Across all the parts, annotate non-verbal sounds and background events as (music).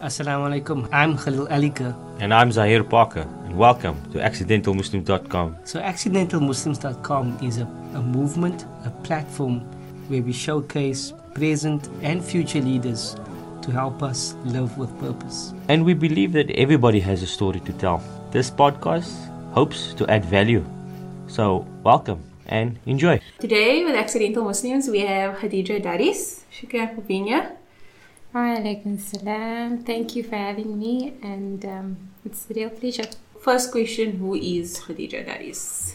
Assalamu alaikum. I'm Khalil Alika. And I'm Zahir Parker, and welcome to accidentalmuslim.com. So, accidentalmuslims.com is a, a movement, a platform where we showcase present and future leaders to help us live with purpose. And we believe that everybody has a story to tell. This podcast hopes to add value. So, welcome and enjoy. Today with Accidental Muslims, we have Khadija Daris. Shukran for being here. Alaikum salam. Thank you for having me, and um, it's a real pleasure. First question Who is Khadija Daris?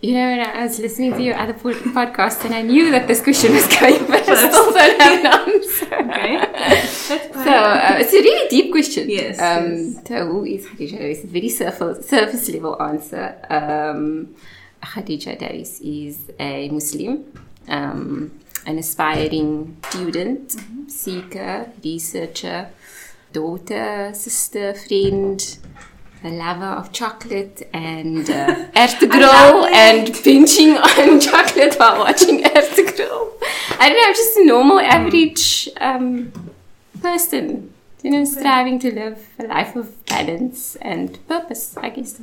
You know, I was listening to your other podcast, and I knew that this question was coming, but I still don't have an answer. Okay. so uh, it's a really deep question. Yes, Um, yes. So who is Khadija Daris? A very surface, surface level answer. Um, Khadija Daris is a Muslim, um, an aspiring student, Mm-hmm. seeker, researcher, daughter, sister, friend. A lover of chocolate and uh, (laughs) Ertugrul and pinching (laughs) on chocolate while watching Ertugrul. I don't know, just a normal, average um, person, you know, striving to live a life of balance and purpose, I guess.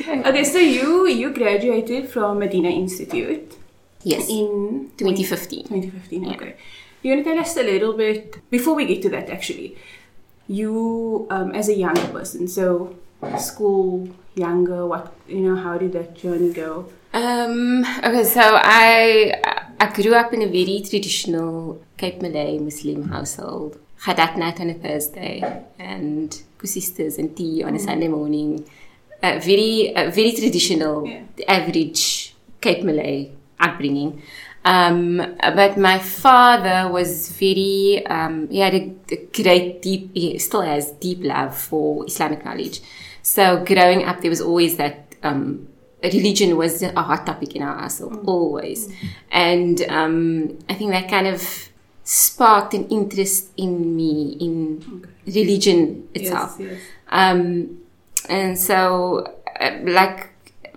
Okay, so you you graduated from Medina Institute Yes, in 2015. 2015. Okay. You want to tell us a little bit before we get to that actually. You um, as a younger person, so school, younger, what you know, how did that journey go? Um, okay, so I I grew up in a very traditional Cape Malay Muslim household. Khadat night on a Thursday and sisters and tea on a Sunday morning. Uh, very uh, very traditional, Yeah. average Cape Malay upbringing. Um, but my father was very, um, he had a, a great, deep, he still has deep love for Islamic knowledge. So growing up, there was always that, um, religion was a hot topic in our household, always. And, um, I think that kind of sparked an interest in me, in religion itself. Yes, yes. Um, and so, uh, like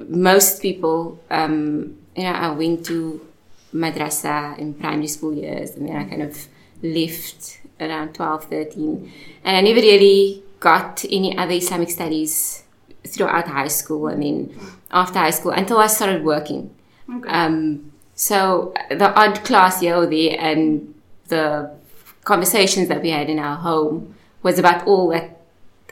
most people, um, you know, I went to madrasa in primary school years, and then I kind of left around 12, 13. And I never really got any other Islamic studies throughout high school. I mean, after high school, until I started working. Okay. Um, so the odd class here or there, and the conversations that we had in our home was about all that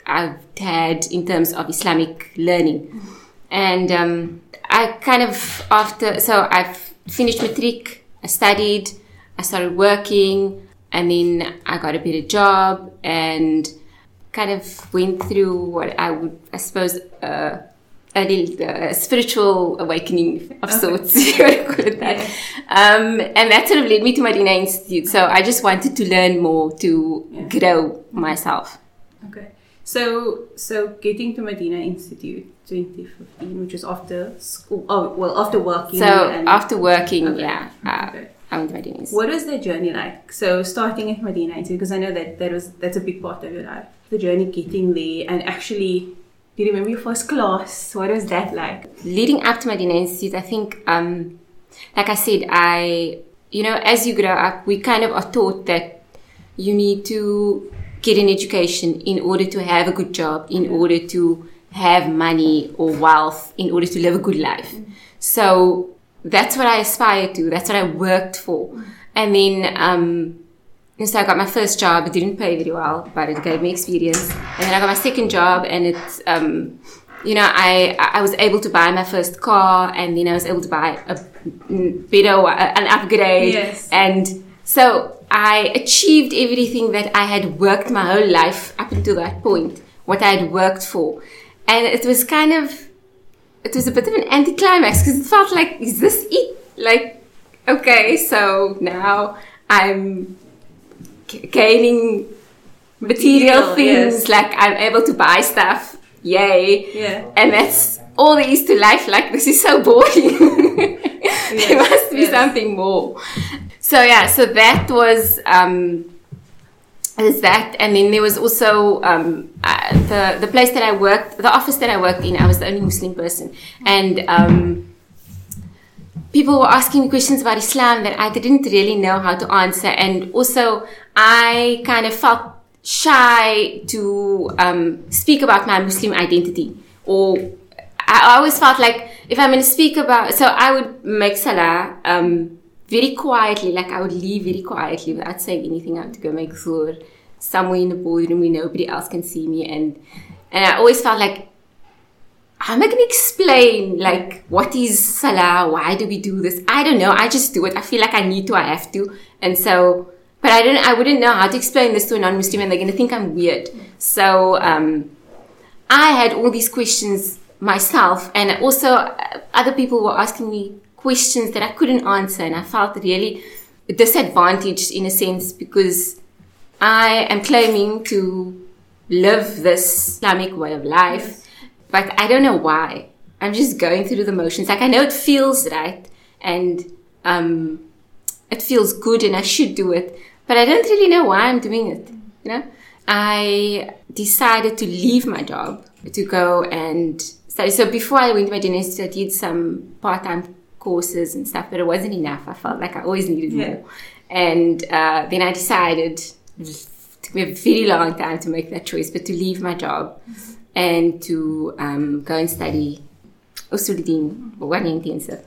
I've had in terms of Islamic learning. And um, I kind of, after, so I've finished matric, I studied, I started working, and then I got a bit better job and kind of went through what I would, I suppose, uh, a little uh, spiritual awakening of (laughs) sorts, (laughs) you want to call it that. Um, and that sort of led me to Medina Institute. So I just wanted to learn more to grow myself. Okay. So so getting to Medina Institute 2015, which was after school. Oh well, after working. So after working, Okay. yeah, uh, Okay. I went to Medina What was the journey like? So starting at Medina because I know that that was that's a big part of your life. The journey getting there and actually. Do you remember your first class? What was that like? leading up to Medina Institute, I think, um, like I said, I, you know, as you grow up, we kind of are taught that you need to get an education in order to have a good job, in order to have money or wealth, in order to live a good life. So that's what I aspired to. That's what I worked for. And then, um, and so I got my first job. It didn't pay very well, but it gave me experience. And then I got my second job, and it, um, you know, I I was able to buy my first car, and then I was able to buy a better, an upgrade. Yes. And so I achieved everything that I had worked my whole life up until that point, what I had worked for, and it was kind of, it was a bit of an anticlimax because it felt like, is this it? Like, okay, so now I'm g- gaining material, Material, things yes. like i'm able to buy stuff yay Yeah. and that's all there is to life like this is so boring (laughs) there must be yes. something more so yeah so that was um is that and then there was also um, uh, the the place that I worked the office that I worked in I was the only Muslim person. And um, people were asking me questions about Islam that I didn't really know how to answer. And also I kind of felt shy to um, speak about my Muslim identity, or I always felt like if I'm going to speak about, so I would make salah um, very quietly, like I would leave very quietly without saying anything. I to go make sur somewhere in the boardroom where nobody else can see me, and and I always felt like how am I going to explain like what is salah? Why do we do this? I don't know. I just do it. I feel like I need to. I have to, and so. But I don't. I wouldn't know how to explain this to a non-Muslim, and they're going to think I'm weird. So um, I had all these questions myself, and also other people were asking me questions that I couldn't answer, and I felt really disadvantaged in a sense because I am claiming to live this Islamic way of life, but I don't know why. I'm just going through the motions. Like I know it feels right, and um, it feels good, and I should do it, but I don't really know why I'm doing it. You know, I decided to leave my job to go and study. So before I went to my university, I did some part-time courses and stuff, but it wasn't enough. I felt like I always needed Yeah. more. And uh, then I decided, it took me a very long time to make that choice, but to leave my job and to um, go and study Usuluddin, one intensive.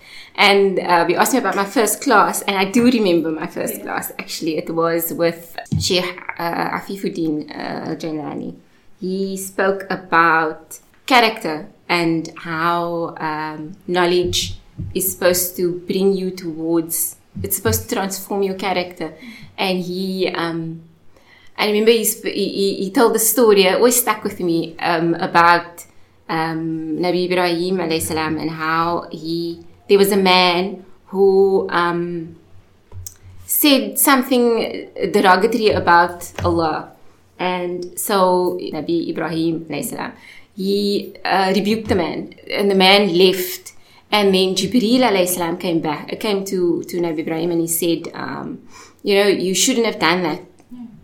And uh, we asked me about my first class, and I do remember my first class. Actually, it was with Sheikh uh, Afifuddin uh, Jailani. He spoke about character and how um, knowledge is supposed to bring you towards. It's supposed to transform your character, and he. Um, I remember he, he, he- told the story, it always stuck with me, um, about um, Nabi Ibrahim salam and how he, there was a man who um, said something derogatory about Allah. And so Nabi Ibrahim salam, he uh, rebuked the man and the man left. And then Jibreel alayhi salam came back, came to, to Nabi Ibrahim and he said, um, you know, you shouldn't have done that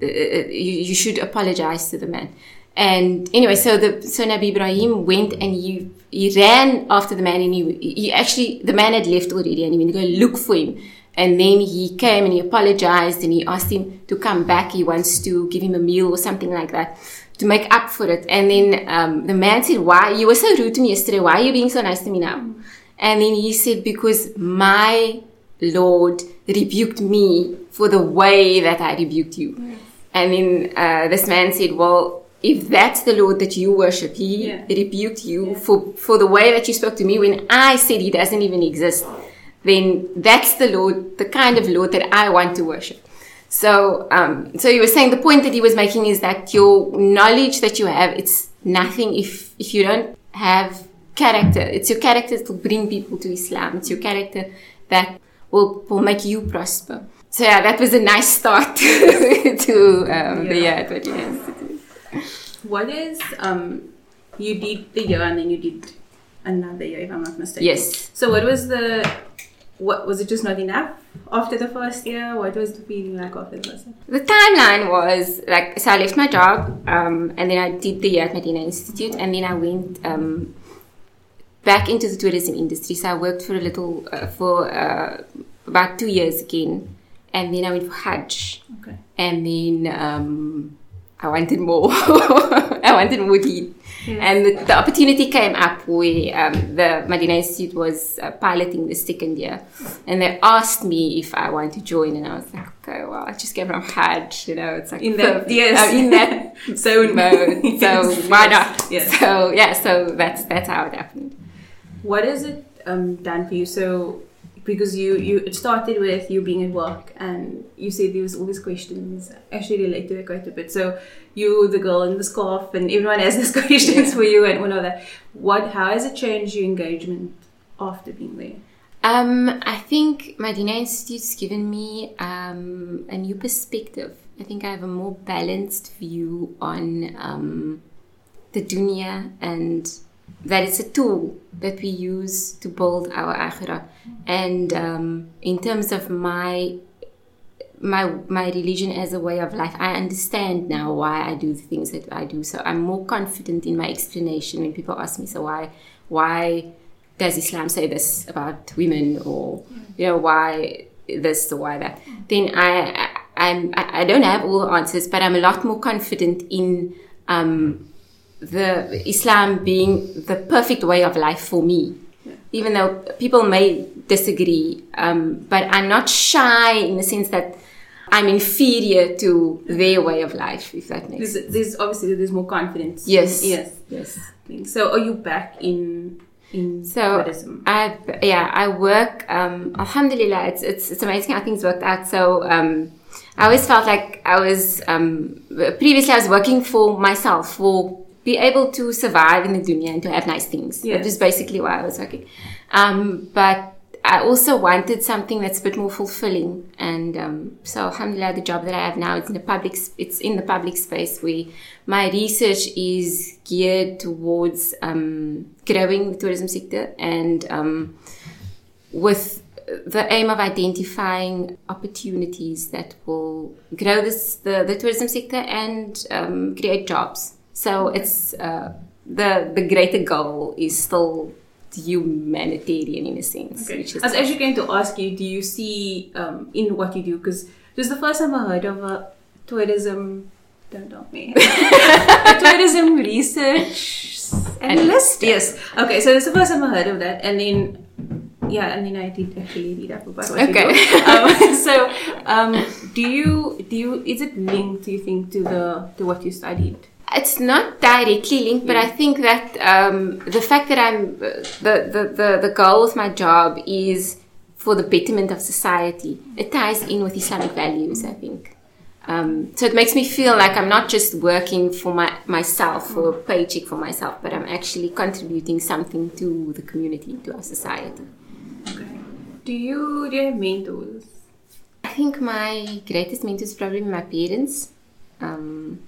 uh, you, you should apologize to the man. And anyway, so the so Nabi Ibrahim went and he he ran after the man and he, he actually the man had left already and he went to go look for him. And then he came and he apologized and he asked him to come back. He wants to give him a meal or something like that to make up for it. And then um, the man said, "Why you were so rude to me yesterday? Why are you being so nice to me now?" And then he said, "Because my Lord rebuked me for the way that I rebuked you." And then uh, this man said, Well, if that's the Lord that you worship, he Yeah. rebuked you for, for the way that you spoke to me when I said he doesn't even exist, then that's the Lord, the kind of Lord that I want to worship. So, um, so he was saying the point that he was making is that your knowledge that you have, it's nothing if, if you don't have character. It's your character that will bring people to Islam. It's your character that will, will make you prosper. So yeah, that was a nice start (laughs) to um, the year Yeah. at Medina Institute. What is um you did the year and then you did another year if I'm not mistaken. Yes. So what was the what was it just not enough after the first year? What was the feeling like after the first year? The timeline was like, so I left my job, um, and then I did the year at Medina Institute, and then I went um, back into the tourism industry. So I worked for a little, uh, for uh, about two years again, and then I went for Hajj, Okay. and then um, I wanted more. (laughs) I wanted more Deen. And the, the opportunity came up where um, the Medina Institute was uh, piloting the second year, and they asked me if I wanted to join, and I was like, okay, well, I just came from Hajj, you know, it's like In that- perfect. (laughs) yes. I'm in that (laughs) Zone mode, so Yes, why not? yes. So yeah, so that's that's how it happened. What has it um, done for you? So, because you, you it started with you being at work and you said there was all these questions. Actually relate to it quite a bit. So, you, the girl in the scarf, and everyone has these (laughs) questions Yeah. for you and all of that. What? How has it changed your engagement after being there? Um, I think my Medina Institute's given me um, a new perspective. I think I have a more balanced view on um, the dunya and that it's a tool that we use to build our akhirah. And um, in terms of my my my religion as a way of life, I understand now why I do the things that I do. So I'm more confident in my explanation when people ask me, so why why does Islam say this about women or you know why this or why that? Then I I'm, I don't have all the answers, but I'm a lot more confident in um, the Islam being the perfect way of life for me. Even though people may disagree, um, but I'm not shy in the sense that I'm inferior to their way of life, if that makes There's, sense. there's obviously there's more confidence. Yes. Yes. Yes. So are you back in in So tourism? I yeah I work. Um, Alhamdulillah, it's it's it's amazing how things worked out. So um, I always felt like I was um, previously I was working for myself for be able to survive in the dunya and to have nice things. Yes. That is basically why I was working. Um, but I also wanted something that's a bit more fulfilling, and um, so alhamdulillah, the job that I have now it's in the public. It's in the public space where my research is geared towards um, growing the tourism sector and um, with the aim of identifying opportunities that will grow this the, the tourism sector and um, create jobs. So it's uh, the the greater goal is still humanitarian in a sense. Okay. Which is I was actually going to ask you, do you see um, in what you do? Because this is the first time I heard of a tourism. Don't tell me. (laughs) tourism research analyst. Yes. Okay, so it's the first time I heard of that, and then yeah, and then I did actually read up about what Okay. you do. (laughs) Um, so, um, do you do you is it linked? Do you think to the to what you studied? It's not directly linked, but I think that um, the fact that I'm the, the, the, the goal of my job is for the betterment of society. It ties in with Islamic values, I think. Um, so it makes me feel like I'm not just working for my, myself, for a paycheck for myself, but I'm actually contributing something to the community, to our society. Okay. Do you do you have mentors? I think my greatest mentor is probably my parents, um,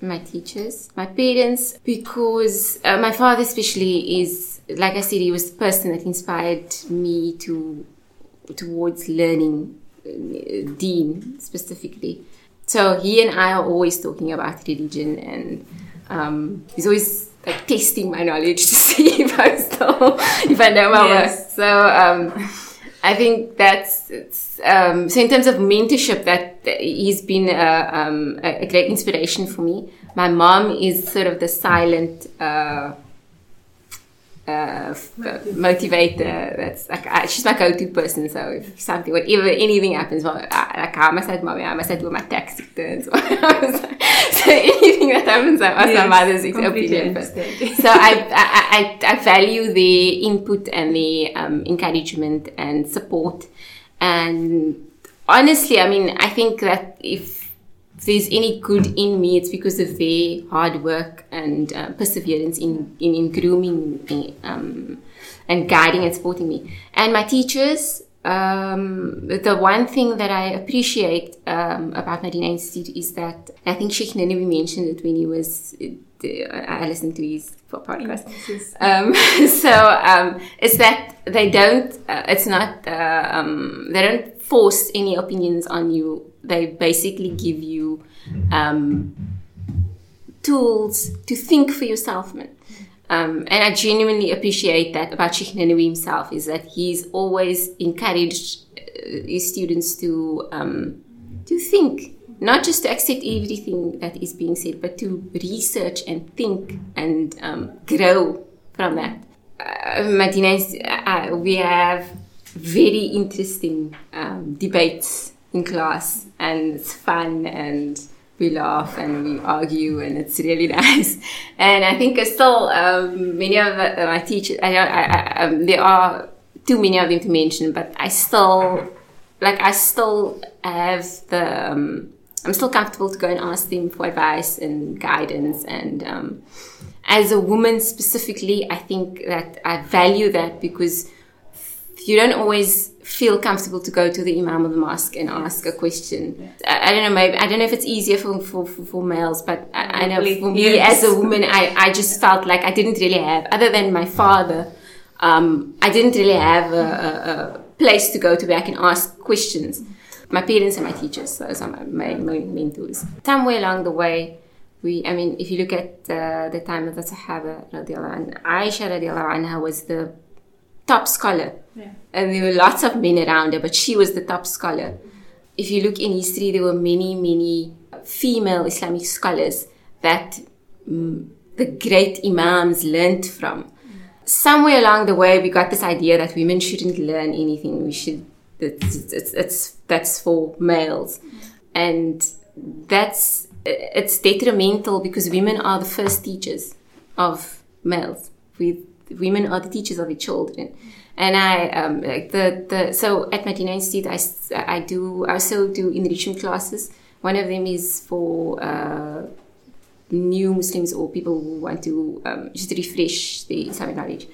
my teachers, my parents, because uh, my father especially is, like I said, he was the person that inspired me to towards learning uh, Deen specifically. So he and I are always talking about religion, and um, he's always like testing my knowledge (laughs) to see if I still if I know my Yes. work. So um, I think that's it's, um, so in terms of mentorship, that he's been a, um, a, great inspiration for me. My mom is sort of the silent. Uh, uh, motivator. That's like I, she's my go-to person. So if something, whatever, anything happens, well, I, like I must have mommy, I must have do my tax returns. (laughs) so anything that happens, I ask my mother's completely opinion first so I, I, I, I value the input and the um, encouragement and support. And honestly, I mean, I think that if there's any good in me, it's because of their hard work and uh, perseverance in, in, in grooming me um, and guiding and supporting me. And my teachers, um, the one thing that I appreciate um, about Medina Institute is that I think Sheikh Nanawi mentioned it when he was, uh, I listened to his podcast. Um, (laughs) so um, it's that they don't, uh, it's not, uh, um, they don't force any opinions on you. They basically give you um, tools to think for yourself, man. Um, and I genuinely appreciate that about Sheikh Nanawi himself is that he's always encouraged uh, his students to um, to think, not just to accept everything that is being said, but to research and think and um, grow from that. Uh, Madina, uh, we have very interesting um, debates in class, and it's fun and we laugh and we argue and it's really (laughs) nice. And I think still um, many of my teachers, I, I, I, um, there are too many of them to mention, but I still like I still have the um, I'm still comfortable to go and ask them for advice and guidance and um, as a woman specifically I think that I value that because you don't always feel comfortable to go to the imam of the mosque and ask a question. I, I don't know, maybe I don't know if it's easier for for, for, for males, but I, I know for me Yes. as a woman, I, I just felt like I didn't really have, other than my father, um, I didn't really have a, a, a place to go to where I can ask questions. My parents and my teachers, those are my main, main mentors. Somewhere along the way, we, I mean, if you look at uh, the time of the Sahaba, anha, Aisha radiallahu anha was the top scholar. Yeah. And there were lots of men around her, but she was the top scholar. if you look in history, there were many, many female Islamic scholars that mm, the great imams learned from. Somewhere along the way, we got this idea that women shouldn't learn anything. We should, it's, it's, it's that's for males. And that's, it's detrimental because women are the first teachers of males. We, women are the teachers of the children and I um, like the the so at Medina Institute I, I do I also do enrichment classes. One of them is for uh, new Muslims or people who want to um, just refresh the Islamic knowledge.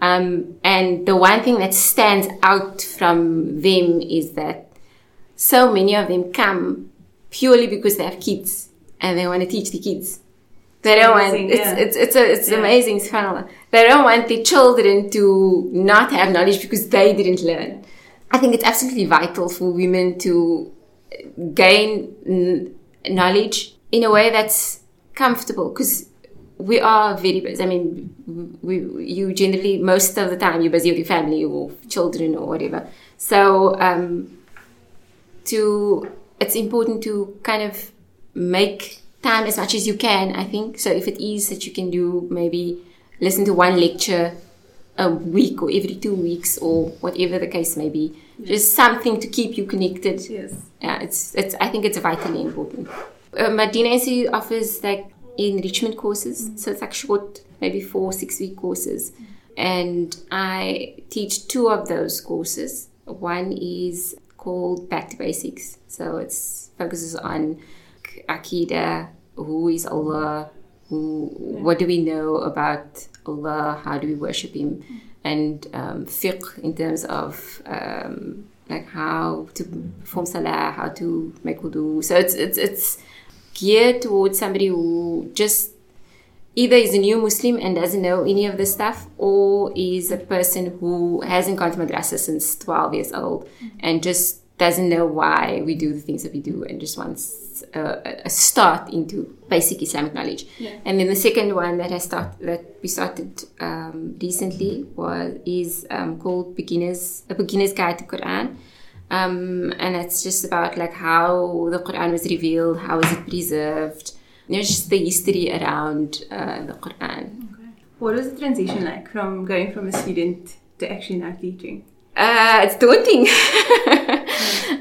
Um, and the one thing that stands out from them is that so many of them come purely because they have kids and they want to teach the kids. They don't amazing, want, yeah. it's, it's, it's, a, it's yeah. amazing, subhanAllah. They don't want the children to not have knowledge because they didn't learn. I think it's absolutely vital for women to gain knowledge in a way that's comfortable because we are very busy. I mean, we, you generally, most of the time, you're busy with your family or children or whatever. So, um, to, it's important to kind of make time as much as you can, I think. So if it is that you can do maybe listen to one lecture a week or every two weeks or whatever the case may be, yes. just something to keep you connected. Yes. Yeah, it's, it's, I think it's vitally important. Uh, Medina Institute offers like enrichment courses. Mm-hmm. So it's like short, maybe four, six week courses. Mm-hmm. And I teach two of those courses. One is called Back to Basics. So it focuses on Akida, who is Allah, who, what do we know about Allah, how do we worship Him, and um, fiqh in terms of um, like how to perform salah, how to make wudu. So it's it's it's geared towards somebody who just either is a new Muslim and doesn't know any of this stuff, or is a person who hasn't gone to madrasa since 12 years old and just doesn't know why we do the things that we do and just wants a, a start into basic Islamic knowledge. Yeah. And then the second one that I start that we started um, recently was is um, called beginners a beginner's guide to Quran. Um, and it's just about like how the Quran was revealed, how is it preserved, you know, just the history around uh, the Quran. Okay. What was the transition like from going from a student to actually now teaching? Uh, it's daunting. (laughs)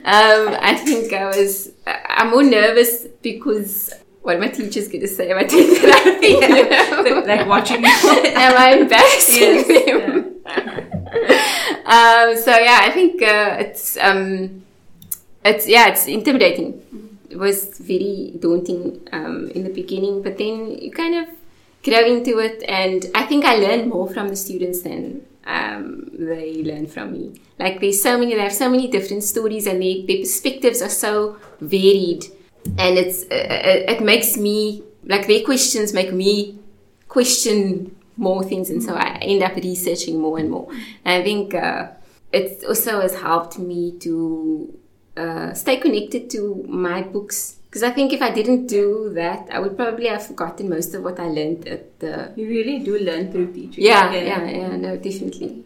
um, I think I was, I'm more nervous because what are my teachers going to say? Am I doing the right like watching (laughs) you. Am I embarrassing yes. them? Yeah. (laughs) um, so yeah, I think uh, it's, um, it's, yeah, it's intimidating. It was very daunting um, in the beginning, but then you kind of grow into it. And I think I learned more from the students than um, they learn from me. Like there's so many, they have so many different stories, and they, their perspectives are so varied, and it's uh, it makes me like their questions make me question more things, and so I end up researching more and more. And I think uh, it also has helped me to uh, stay connected to my books because I think if I didn't do that, I would probably have forgotten most of what I learned at the. You really do learn through teaching. Yeah, yeah, yeah, yeah no, definitely.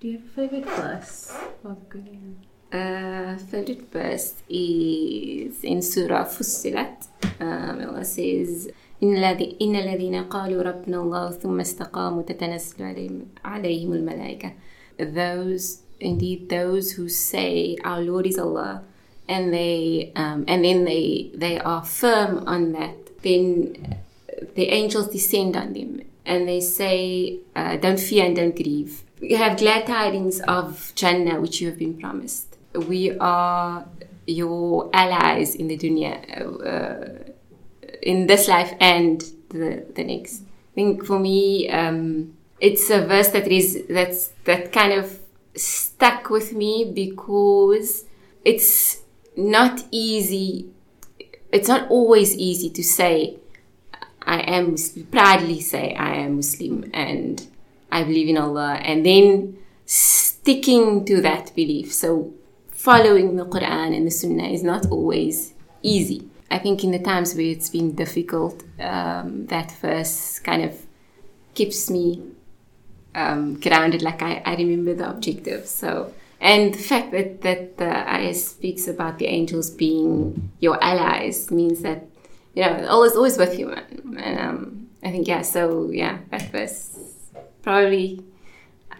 Do you have a favorite verse? Uh, favorite verse is in Surah Fussilat. Um, Allah says, إن الذين قالوا ربنا الله ثم استقاموا تتنزل عليهم, عليهم الملائكة. Those, indeed, those who say, Our Lord is Allah and they um, and then they they are firm on that, then the angels descend on them and they say, uh, "Don't fear and don't grieve. You have glad tidings of Jannah, which you have been promised. We are your allies in the dunya, uh, in this life and the the next." I think for me, um, it's a verse that is that's that kind of stuck with me because it's not easy. It's not always easy to say, I am proudly say I am Muslim and I believe in Allah, and then sticking to that belief. So following the Quran and the Sunnah is not always easy. I think in the times where it's been difficult, um, that verse kind of keeps me um, grounded. Like I, I remember the objective. So And the fact that, that the ayah speaks about the angels being your allies means that, you know, always, always with you. And um, I think, yeah, so yeah, that was probably,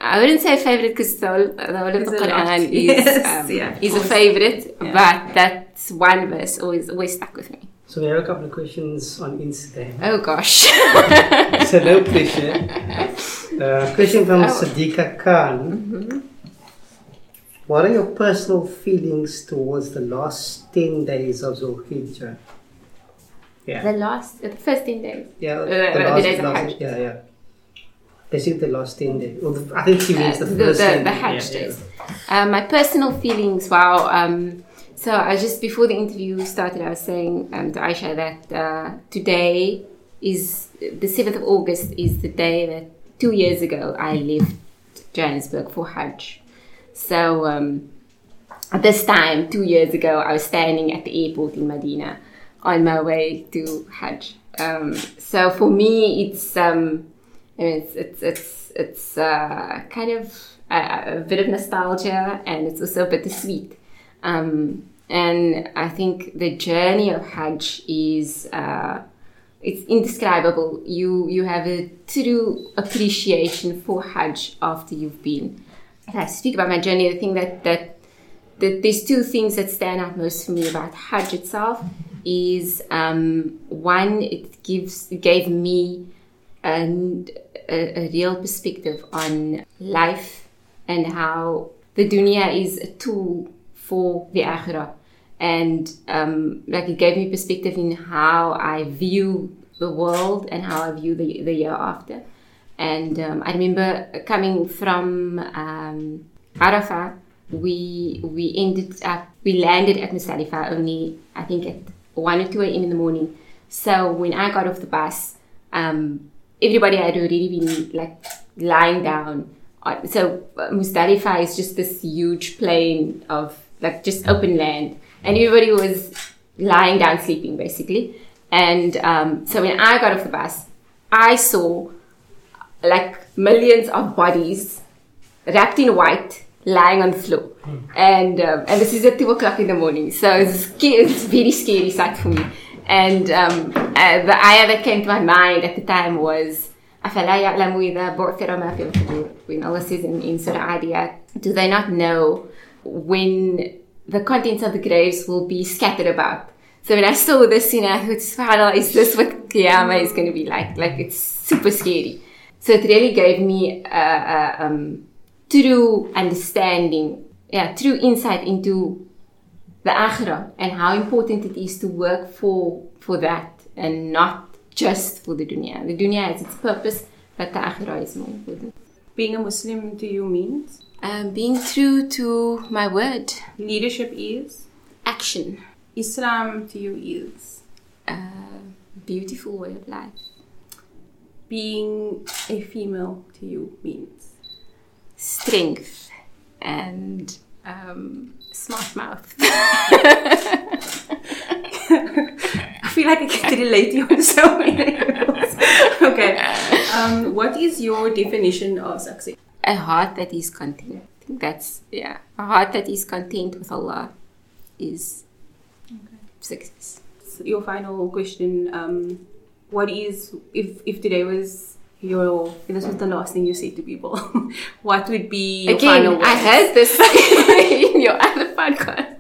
I wouldn't say favorite because the, whole- the whole of the. Quran is, (laughs) Yes, um, yeah, is a favorite, Yeah. but that's one verse always, always stuck with me. So we have a couple of questions on Instagram. Oh gosh. (laughs) so no pressure. (laughs) Uh, question from Oh. Sadiqa Khan. What are your personal feelings towards the last 10 days of Zulhijjah? Yeah. the last, the first 10 days. Yeah, Uh, the the last, days of last- yeah, yeah. They said the last 10 days. Well, the, I think she means Uh, the the, first the, 10 the days. Hajj yeah, days. Um, my personal feelings, wow. Um, so I just, before the interview started, I was saying um, to Aisha that uh, today is, the 7th of August is the day that two years ago I left Johannesburg for Hajj. So um, at this time, two years ago, I was standing at the airport in Medina on my way to Hajj. Um, so for me, it's um, I mean, it's it's it's, it's uh, kind of a, a bit of nostalgia, and it's also bittersweet. Um, and I think the journey of Hajj is uh, it's indescribable. You you have a true appreciation for Hajj after you've been. If I speak about my journey, the thing that that that there's two things that stand out most for me about Hajj itself is um, one, it gives it gave me a, a real perspective on life and how the dunya is a tool for the akhirah. And um, like it gave me perspective in how I view the world and how I view the, the year after. And um, I remember coming from um, Arafah, we we ended up we landed at Muzdalifah only I think at one or two a.m. in the morning. So when I got off the bus, um, everybody had already been like lying down. So uh, Muzdalifah is just this huge plain of like just open land, and everybody was lying down sleeping basically. And um, so when I got off the bus, I saw like millions of bodies wrapped in white lying on the floor. And um, and this is at two o'clock in the morning, so it's, sca- it's a very scary sight for me. And um, uh, the ayah that came to my mind at the time was أَفَلَا يَعْلَمُ إِذَا بُعْثِرَ مَا فِي الْقُبُورِ When Allah says in, in Surah Adiyat, do they not know when the contents of the graves will be scattered about? So when I saw this, know, I thought, subhanAllah, is this what Qiyamah is going to be like? Like, it's super scary. So it really gave me a, a um, true understanding, yeah, true insight into the akhirah and how important it is to work for for that and not just for the dunya. The dunya has its purpose, but the akhirah is more important. Being a Muslim to you means Um, being true to my word, leadership is action, Islam to you is a beautiful way of life. being a female to you means strength and um, smart mouth. (laughs) I feel like I can relate to you on so many levels. okay. Um, what is your definition of success? A heart that is content. I think that's yeah. A heart that is content with Allah is success. So Your final question. Um, what is if if today was your if this was the last thing you say to people? (laughs) what would be your final Again, words? I heard this (laughs) in your other podcast.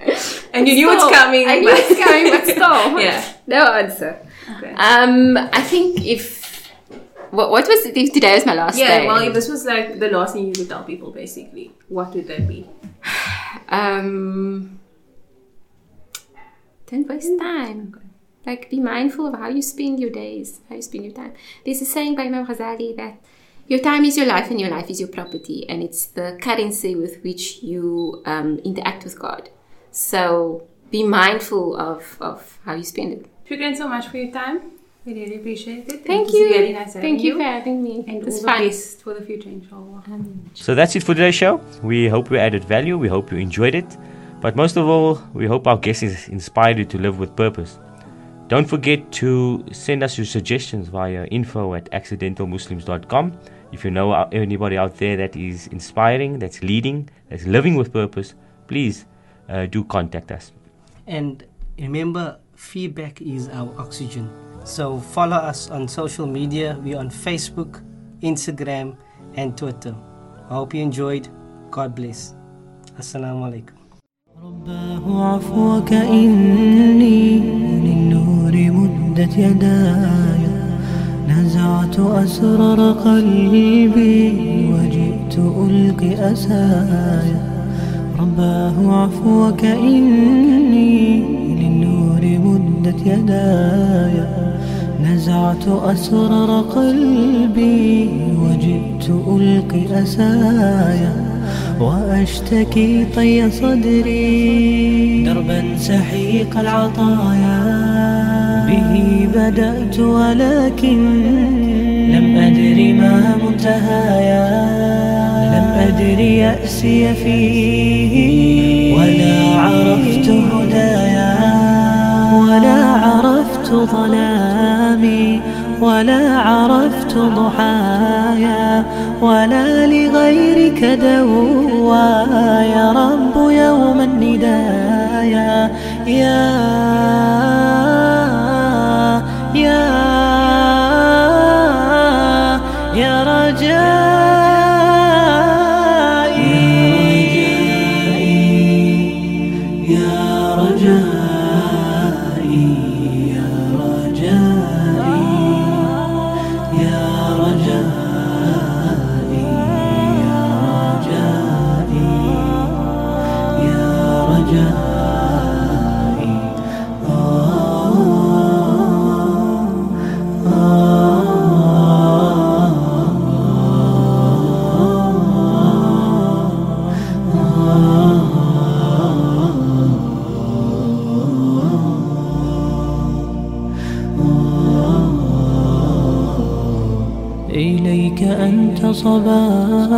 (laughs) and you knew it's coming. I knew it's coming, but still, yeah. no answer. Okay. Um, I think if what, what was it? Today was my last yeah. day. Well, if this was like the last thing you could tell people, basically, what would that be? um, don't waste time. Like, be mindful of how you spend your days, how you spend your time. There's a saying by Imam Ghazali that your time is your life and your life is your property, and it's the currency with which you um, interact with God. So, be mindful of, of how you spend it. Shukran so much for your time. We really appreciate it. Thank It you. Very nice Thank you for having me. And it was all fun. the best for the future, inshallah. So that's it for today's show. We hope we added value. We hope you enjoyed it. But most of all, we hope our guests has inspired you to live with purpose. Don't forget to send us your suggestions via info at accidentalmuslims.com If you know anybody out there that is inspiring, that's leading, that's living with purpose, please uh, do contact us. And remember, feedback is our oxygen. So follow us on social media. We're on Facebook, Instagram, and Twitter. I hope you enjoyed. God bless. Assalamu alaikum. رباه عفوك إني للنور مدت يداي نزعت أسرار قلبي وجئت ألقي أساي رباه عفوك إني للنور مدت يداي نزعت أسرار قلبي وجئت ألقي أسايا وأشتكي طي صدري دربا سحيق العطايا. به بدأت ولكن لم أدر ما منتهايا. لم أدر يأسي فيه ولا عرفت هدايا. ولا عرفت ظلامي ولا عرفت ضحايا ولا لغيرك دوا يا رب يوم الندايا يا يا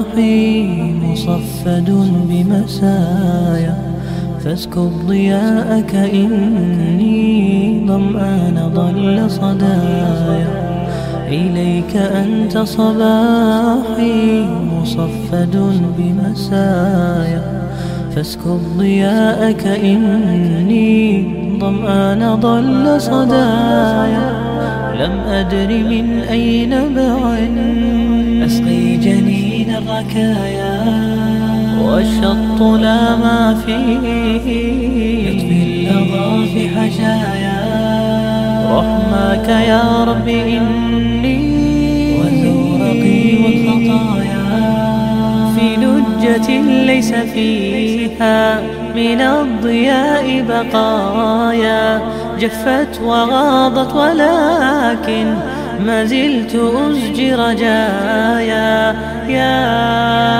صباحي مصفد بمسايا فاسكب ضياءك إني ظمآن ضل صدايا إليك أنت صباحي مصفد بمسايا فاسكب ضياءك إني ظمآن ضل صدايا لم أدر من أين بعد الركايا والشط لا ما فيه يطفي اللظى في حشايا. رحماك يا رب إني وزورقي والخطايا. في لجة ليس فيها من الضياء بقايا. جفت وغاضت ولكن ما زلت أزجي رجايا yeah